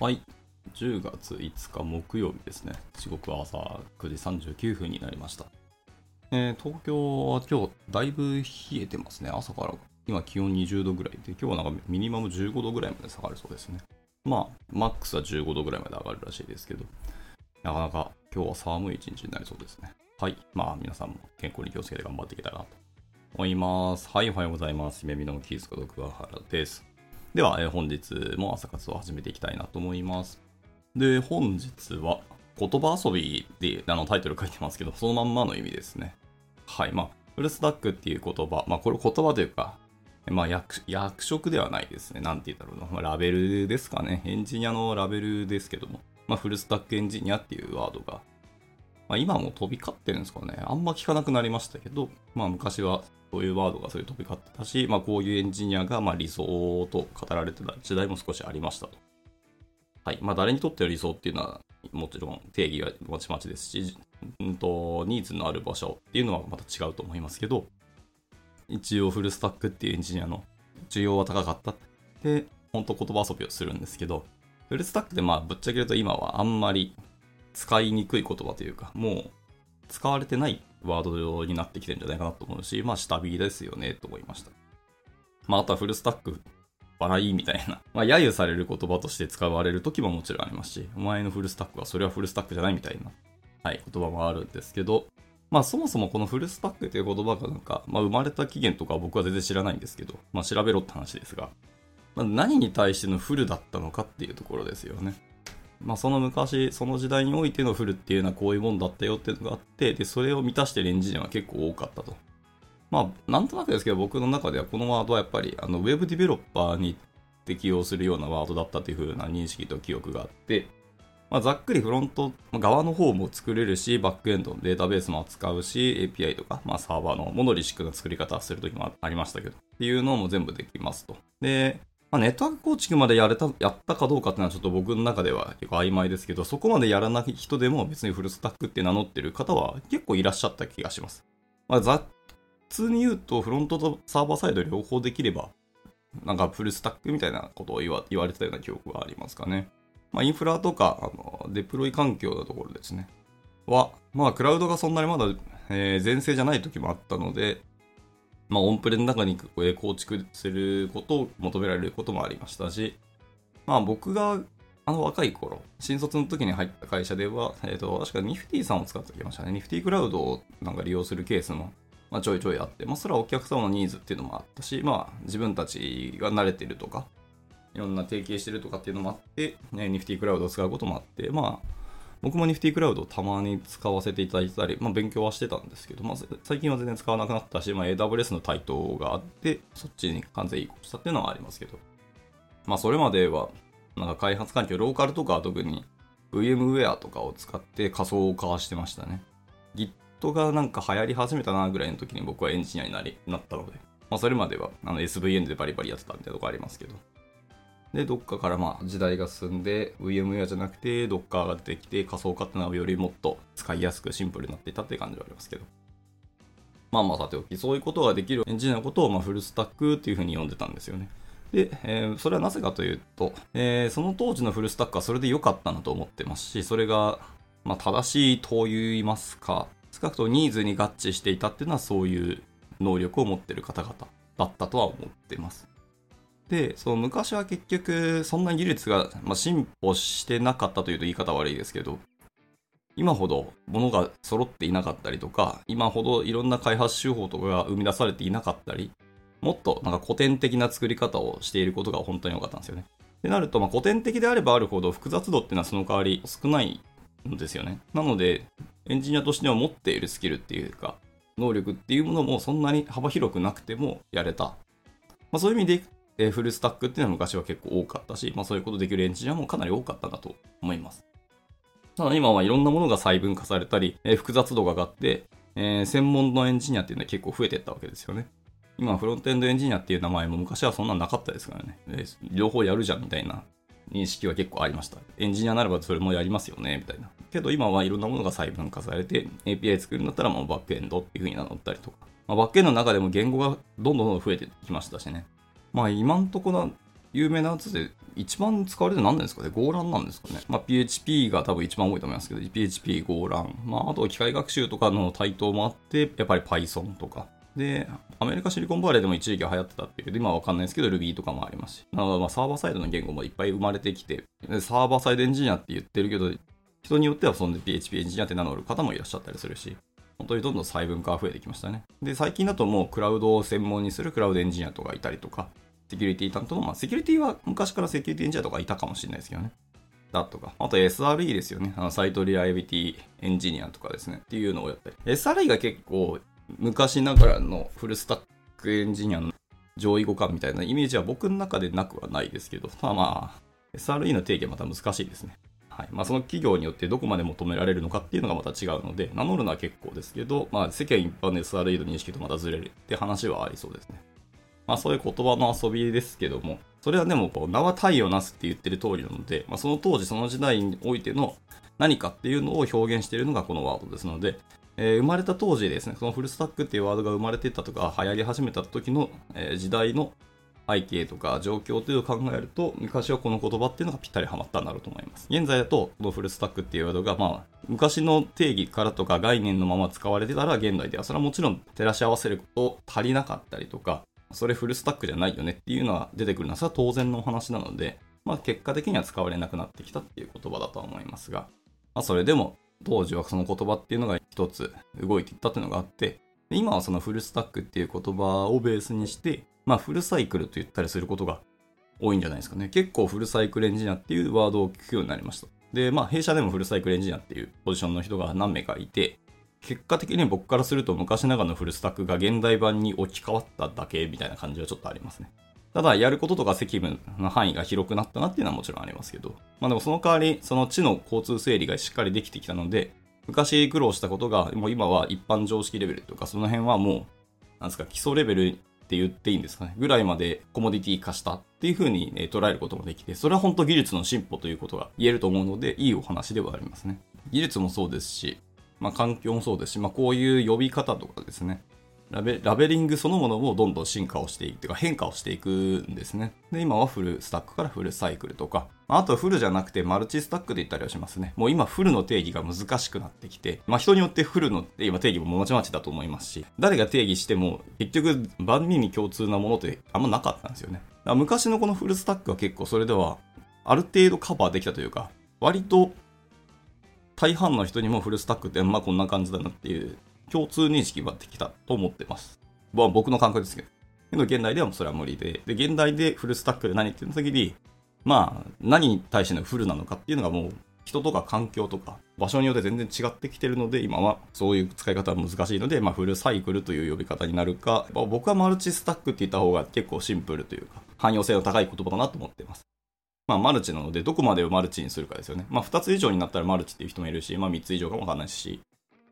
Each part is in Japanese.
はい。10月5日木曜日ですね。時刻は朝9時39分になりました。えー東京は今日だいぶ冷えてますね。朝から今気温20度ぐらいで、今日はなんかミニマム15度ぐらいまで下がるそうですね。まあ、マックスは15度ぐらいまで上がるらしいですけど、なかなか今日は寒い一日になりそうですね。はい。まあ、皆さんも健康に気をつけて頑張っていけたらなと思います。はい、おはようございます。夢見のキースこと桑原です。では、えー本日も朝活を始めていきたいなと思います。で、本日は言葉遊びであのタイトル書いてますけど、そのまんまの意味ですね。はい。まあ、フルスタックっていう言葉、まあ、これ言葉というか、まあ役、役職ではないですね。なんて言ったろうな。まあ、ラベルですかね。エンジニアのラベルですけども、まあ、フルスタックエンジニアっていうワードが、まあ、今も飛び交ってるんですかね。あんま聞かなくなりましたけど、まあ、昔はそういうワードがそういう飛び交ってたし、まあ、こういうエンジニアがま理想と語られてた時代も少しありましたと。はい。まあ、誰にとっての理想っていうのは、もちろん定義はまちまちですし、うんと、ニーズのある場所っていうのはまた違うと思いますけど、一応フルスタックっていうエンジニアの需要は高かったで、本当言葉遊びをするんですけど、フルスタックでまあぶっちゃけると今はあんまり使いにくい言葉というか、もう使われてないワードになってきてるんじゃないかなと思うし、まあ下火ですよねと思いました。まああとはフルスタック笑いみたいな、まあ揶揄される言葉として使われる時ももちろんありますし、お前のフルスタックはそれはフルスタックじゃないみたいな、はい、言葉もあるんですけど、まあそもそもこのフルスタックという言葉がなんか、まあ生まれた起源とかは僕は全然知らないんですけど、まあ調べろって話ですが、まあ、何に対してのフルだったのかっていうところですよね。まあその昔、その時代においてのフルっていうのはこういうもんだったよっていうのがあって、で、それを満たしてるエンジニアが結構多かったと。まあなんとなくですけど僕の中ではこのワードはやっぱりあのウェブディベロッパーに適用するようなワードだったという風な認識と記憶があって、まあ、ざっくりフロント側の方も作れるし、バックエンドのデータベースも扱うし、API とか、まあ、サーバーのモノリシックな作り方するときもありましたけど、っていうのも全部できますと。で、まあ、ネットワーク構築までやれた、やったかどうかっていうのはちょっと僕の中では結構曖昧ですけど、そこまでやらない人でも別にフルスタックって名乗ってる方は結構いらっしゃった気がします。まあ、雑に言うと、フロントとサーバーサイド両方できれば、なんかフルスタックみたいなことを言われてたような記憶がありますかね。まあ、インフラとか、あの、デプロイ環境のところですね。は、まあ、クラウドがそんなにまだ、えー全盛じゃない時もあったので、まあ、オンプレの中に構築することを求められることもありましたし、まあ、僕が、あの若い頃、新卒の時に入った会社では、えっ、と、確かニフティさんを使ってきましたね。ニフティクラウドをなんか利用するケースも、まあ、ちょいちょいあって、まあ、それはお客様のニーズっていうのもあったし、まあ、自分たちが慣れてるとか、いろんな提携してるとかっていうのもあって、ね、ニフティクラウドを使うこともあって、まあ、僕もニフティクラウドをたまに使わせていただいたり、まあ、勉強はしてたんですけど、まあ、最近は全然使わなくなったし、まあ、AWS の台頭があって、そっちに完全移行したっていうのはありますけど、まあ、それまでは、なんか開発環境、ローカルとかは特に VMware とかを使って仮想化してましたね。Git がなんか流行り始めたなぐらいの時に僕はエンジニアになりなったので、まあ、それまではあの SVN でバリバリやってたみたいなとこありますけど、で、どっかからまあ時代が進んで、VMware じゃなくて Docker が出てきて仮想化っていうのはよりもっと使いやすくシンプルになっていたっていう感じはありますけど。まあまあさておき、そういうことができるエンジニアのことをまあフルスタックっていうふうに呼んでたんですよね。で、えーそれはなぜかというと、えーその当時のフルスタックはそれで良かったなと思ってますし、それが、まあ、正しいと言いますか、少なくともニーズに合致していたっていうのはそういう能力を持ってる方々だったとは思ってます。で、その昔は結局、そんな技術が、まあ、進歩してなかったというと言い方悪いですけど、今ほど物が揃っていなかったりとか、今ほどいろんな開発手法とかが生み出されていなかったり、もっとなんか古典的な作り方をしていることが本当に多かったんですよね。ってなると、まあ、古典的であればあるほど複雑度っていうのはその代わり少ないんですよね。なので、エンジニアとしては持っているスキルっていうか、能力っていうものもそんなに幅広くなくてもやれた。まあ、そういう意味で、えフルスタックっていうのは昔は結構多かったし、まあ、そういうことできるエンジニアもかなり多かったんだと思います。ただ今はいろんなものが細分化されたり、え複雑度が上がって、えー専門のエンジニアっていうのは結構増えていったわけですよね。今、フロントエンドエンジニアっていう名前も昔はそんななかったですからね。で両方やるじゃんみたいな認識は結構ありました。エンジニアならばそれもやりますよね、みたいな。けど今はいろんなものが細分化されて、API 作るんだったらもうバックエンドっていう風に名乗ったりとか。まあ、バックエンドの中でも言語がどんどんどんどん増えてきましたしね。まあ今んところ有名なやつで一番使われる何なんですかね ?Go ランなんですかね？まあ、PHP が多分一番多いと思いますけど、PHP、Go ラン。まあ、あと機械学習とかの台頭もあって、やっぱり Python とか。で、アメリカシリコンバレーでも一時期流行ってたっていうけど、今はわかんないですけど、Ruby とかもありますし。なので、まあ、サーバーサイドの言語もいっぱい生まれてきて、サーバーサイドエンジニアって言ってるけど、人によってはそんで PHP エンジニアって名乗る方もいらっしゃったりするし、本当にどんどん細分化が増えてきましたね。で、最近だともうクラウドを専門にするクラウドエンジニアとかいたりとか、セキュリティ担当の、まあ、セキュリティは昔からセキュリティエンジニアとかいたかもしれないですけどね。だとか。あと SRE ですよね。あのサイトリライアビリティエンジニアとかですね。っていうのをやったり。SRE が結構昔ながらのフルスタックエンジニアの上位互換みたいなイメージは僕の中でなくはないですけど、まあまあ、SRE の定義はまた難しいですね。はいまあ、その企業によってどこまで求められるのかっていうのがまた違うので、名乗るのは結構ですけど、まあ、世間一般の SRE の認識とまたずれるって話はありそうですね。まあそういう言葉の遊びですけども、それはでもこう名は体をなすって言ってる通りなので、まあ、その当時その時代においての何かっていうのを表現しているのがこのワードですので、えー、生まれた当時ですね、そのフルスタックっていうワードが生まれてったとか流行り始めた時の、えー、時代の背景とか状況というのを考えると、昔はこの言葉っていうのがぴったりはまったんだろうと思います。現在だと、このフルスタックっていうワードが、まあ、昔の定義からとか概念のまま使われてたら、現代では、それはもちろん照らし合わせること足りなかったりとか、それフルスタックじゃないよねっていうのは出てくるのは、それは当然のお話なので、まあ、結果的には使われなくなってきたっていう言葉だとは思いますが、まあ、それでも当時はその言葉っていうのが一つ動いていったっていうのがあって、今はそのフルスタックっていう言葉をベースにして、まあフルサイクルと言ったりすることが多いんじゃないですかね。結構フルサイクルエンジニアっていうワードを聞くようになりました。で、まあ弊社でもフルサイクルエンジニアっていうポジションの人が何名かいて、結果的に僕からすると昔ながらのフルスタックが現代版に置き換わっただけみたいな感じはちょっとありますね。ただ、やることとか責務の範囲が広くなったなっていうのはもちろんありますけど、まあでもその代わり、その地の交通整理がしっかりできてきたので、昔苦労したことが、もう今は一般常識レベルとか、その辺はもう、なんですか、基礎レベルって言っていいんですかね、ぐらいまでコモディティ化したっていう風に、ね、捉えることもできて、それは本当技術の進歩ということが言えると思うので、いいお話ではありますね。技術もそうですし、まあ、環境もそうですし、まあ、こういう呼び方とかですね、ラベラベリングそのものもどんどん進化をしていく、というか変化をしていくんですね。で、今はフルスタックからフルサイクルとか、まあとはフルじゃなくてマルチスタックで言ったりはしますね。もう今フルの定義が難しくなってきて、まあ人によってフルの今定義もまちまちだと思いますし、誰が定義しても結局万人に共通なものってあんまなかったんですよね。だから昔のこのフルスタックは結構それではある程度カバーできたというか、割と大半の人にもフルスタックってまあこんな感じだなっていう共通認識はできたと思ってます。まあ僕の感覚ですけど。けど現代ではそれは無理で、で、現代でフルスタックで何っていう時に、まあ何に対してのフルなのかっていうのがもう人とか環境とか場所によって全然違ってきてるので、今はそういう使い方は難しいので、まあフルサイクルという呼び方になるか、まあ、僕はマルチスタックって言った方が結構シンプルというか、汎用性の高い言葉だなと思ってます。まあ、マルチなので、どこまでをマルチにするかですよね。まあ、2つ以上になったらマルチっていう人もいるし、まあ、3つ以上かもわかんないし、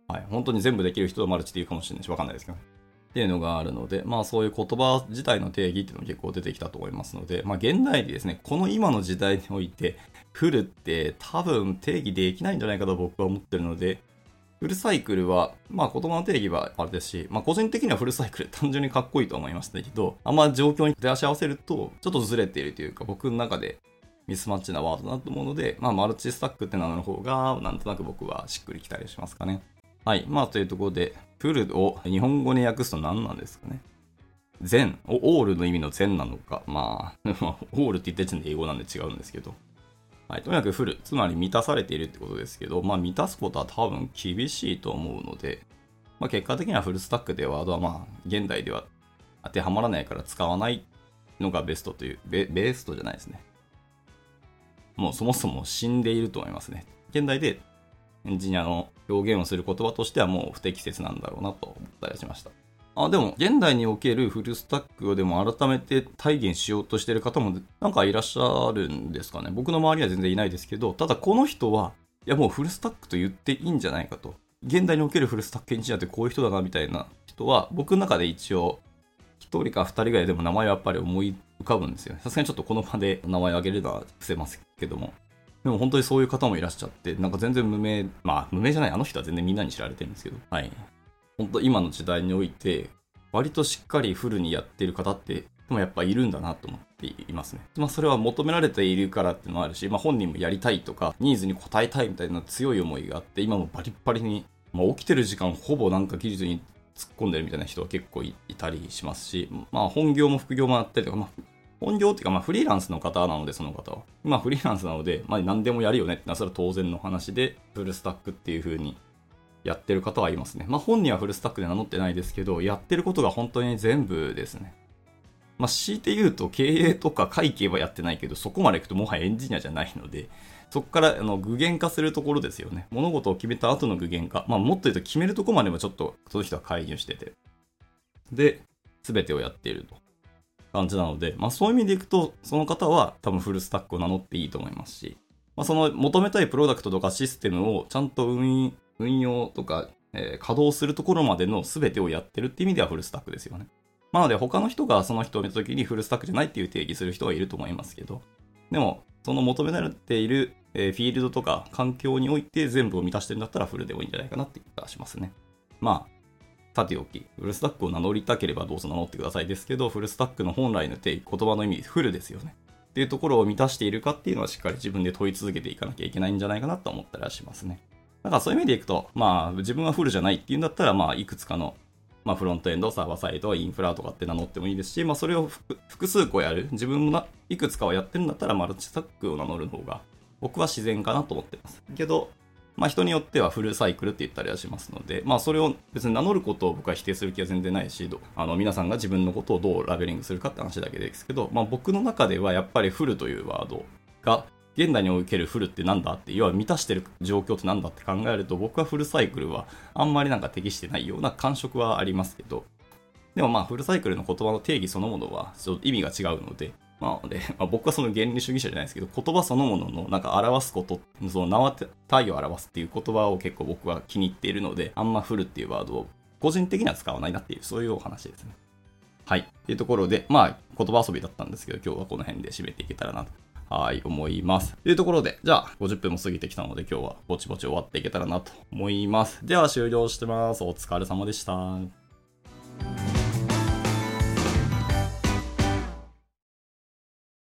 はい、本当に全部できる人はマルチっていうかもしれないし、わかんないですけど、ね、っていうのがあるので、まあそういう言葉自体の定義っていうのも結構出てきたと思いますので、まあ現代でですね、この今の時代において、フルって多分定義できないんじゃないかと僕は思ってるので、フルサイクルは、まあ言葉の定義はあれですし、まあ個人的にはフルサイクル単純にかっこいいと思いましたけど、あんま状況に照らし合わせると、ちょっとずれているというか、僕の中でミスマッチなワードだと思うので、まあ、マルチスタックって名の方が、なんとなく僕はしっくりきたりしますかね。はい。まあ、というところで、プルを日本語に訳すと何なんですかね。全、オールの意味の全なのか。まあ、オールって言った時点で英語なんで違うんですけど。はい。とにかくフル、つまり満たされているってことですけど、まあ、満たすことは多分厳しいと思うので、まあ、結果的にはフルスタックでワードはまあ、現代では当てはまらないから使わないのがベストという、ベベーストじゃないですね。もうそもそも死んでいると思いますね。現代でエンジニアの表現をする言葉としてはもう不適切なんだろうなと思ったりしました。あでも、現代におけるフルスタックをでも改めて体現しようとしてる方もなんかいらっしゃるんですかね。僕の周りは全然いないですけど、ただこの人は、いやもうフルスタックと言っていいんじゃないかと。現代におけるフルスタックエンジニアってこういう人だなみたいな人は、僕の中で一応、1人か2人ぐらいでも名前はやっぱり思い浮かぶんですよね。さすがにちょっとこの場で名前を挙げるのは伏せますけども。でも本当にそういう方もいらっしゃって、なんか全然無名、まあ無名じゃない、あの人は全然みんなに知られてるんですけど、はい。本当今の時代において、割としっかりフルにやってる方ってでもやっぱいるんだなと思っていますね。まあそれは求められているからっていうのもあるし、まあ本人もやりたいとか、ニーズに応えたいみたいな強い思いがあって、今もバリッバリに、まあ起きてる時間ほぼなんか技術に突っ込んでるみたいな人は結構いたりしますし、まあ本業も副業もあったりとか、まあ本業っていうか、まあ、フリーランスの方なので、その方は。まあ、フリーランスなので、まあ、何でもやるよねってのは、それは当然の話で、フルスタックっていう風にやってる方はいますね。まあ、本人はフルスタックで名乗ってないですけど、やってることが本当に全部ですね。まあ、強いて言うと、経営とか会計はやってないけど、そこまで行くともはやエンジニアじゃないので、そこからあの具現化するところですよね。物事を決めた後の具現化。まあ、もっと言うと決めるとこまでもちょっと、その人は介入してて。で、全てをやっていると。感じなので、まあそういう意味でいくと、その方は多分フルスタックを名乗っていいと思いますし、まあその求めたいプロダクトとかシステムをちゃんと運用とか、えー、稼働するところまでの全てをやってるっていう意味ではフルスタックですよね。なので他の人がその人を見た時にフルスタックじゃないっていう定義する人はいると思いますけど、でも、その求められている、フィールドとか環境において全部を満たしてるんだったらフルでもいいんじゃないかなって気がしますね。まあ、さておき、フルスタックを名乗りたければどうぞ名乗ってくださいですけど、フルスタックの本来の定義、言葉の意味、フルですよね。っていうところを満たしているかっていうのはしっかり自分で問い続けていかなきゃいけないんじゃないかなと思ったりはしますね。だからそういう意味でいくと、まあ自分はフルじゃないっていうんだったら、まあいくつかの、まあフロントエンド、サーバーサイド、インフラとかって名乗ってもいいですし、まあそれを複数個やる、自分もいくつかはやってるんだったらマルチスタックを名乗る方が僕は自然かなと思ってます。けど、まあ人によってはフルサイクルって言ったりはしますので、まあそれを別に名乗ることを僕は否定する気は全然ないし、あの皆さんが自分のことをどうラベリングするかって話だけですけど、まあ僕の中ではやっぱりフルというワードが現代におけるフルってなんだって、要は満たしてる状況ってなんだって考えると、僕はフルサイクルはあんまりなんか適してないような感触はありますけど、でもまあフルサイクルの言葉の定義そのものはちょっと意味が違うので、まあ、で、まあ、僕はその原理主義者じゃないですけど、言葉そのもののなんか表すこと、その名は体を表すっていう言葉を結構僕は気に入っているので、あんまフルっていうワードを個人的には使わないなっていう、そういうお話ですね。はい。っていうところで、まあ、言葉遊びだったんですけど、今日はこの辺で締めていけたらなと。はい、思います。というところで、じゃあ、50分も過ぎてきたので、今日はぼちぼち終わっていけたらなと思います。では、終了してます。お疲れ様でした。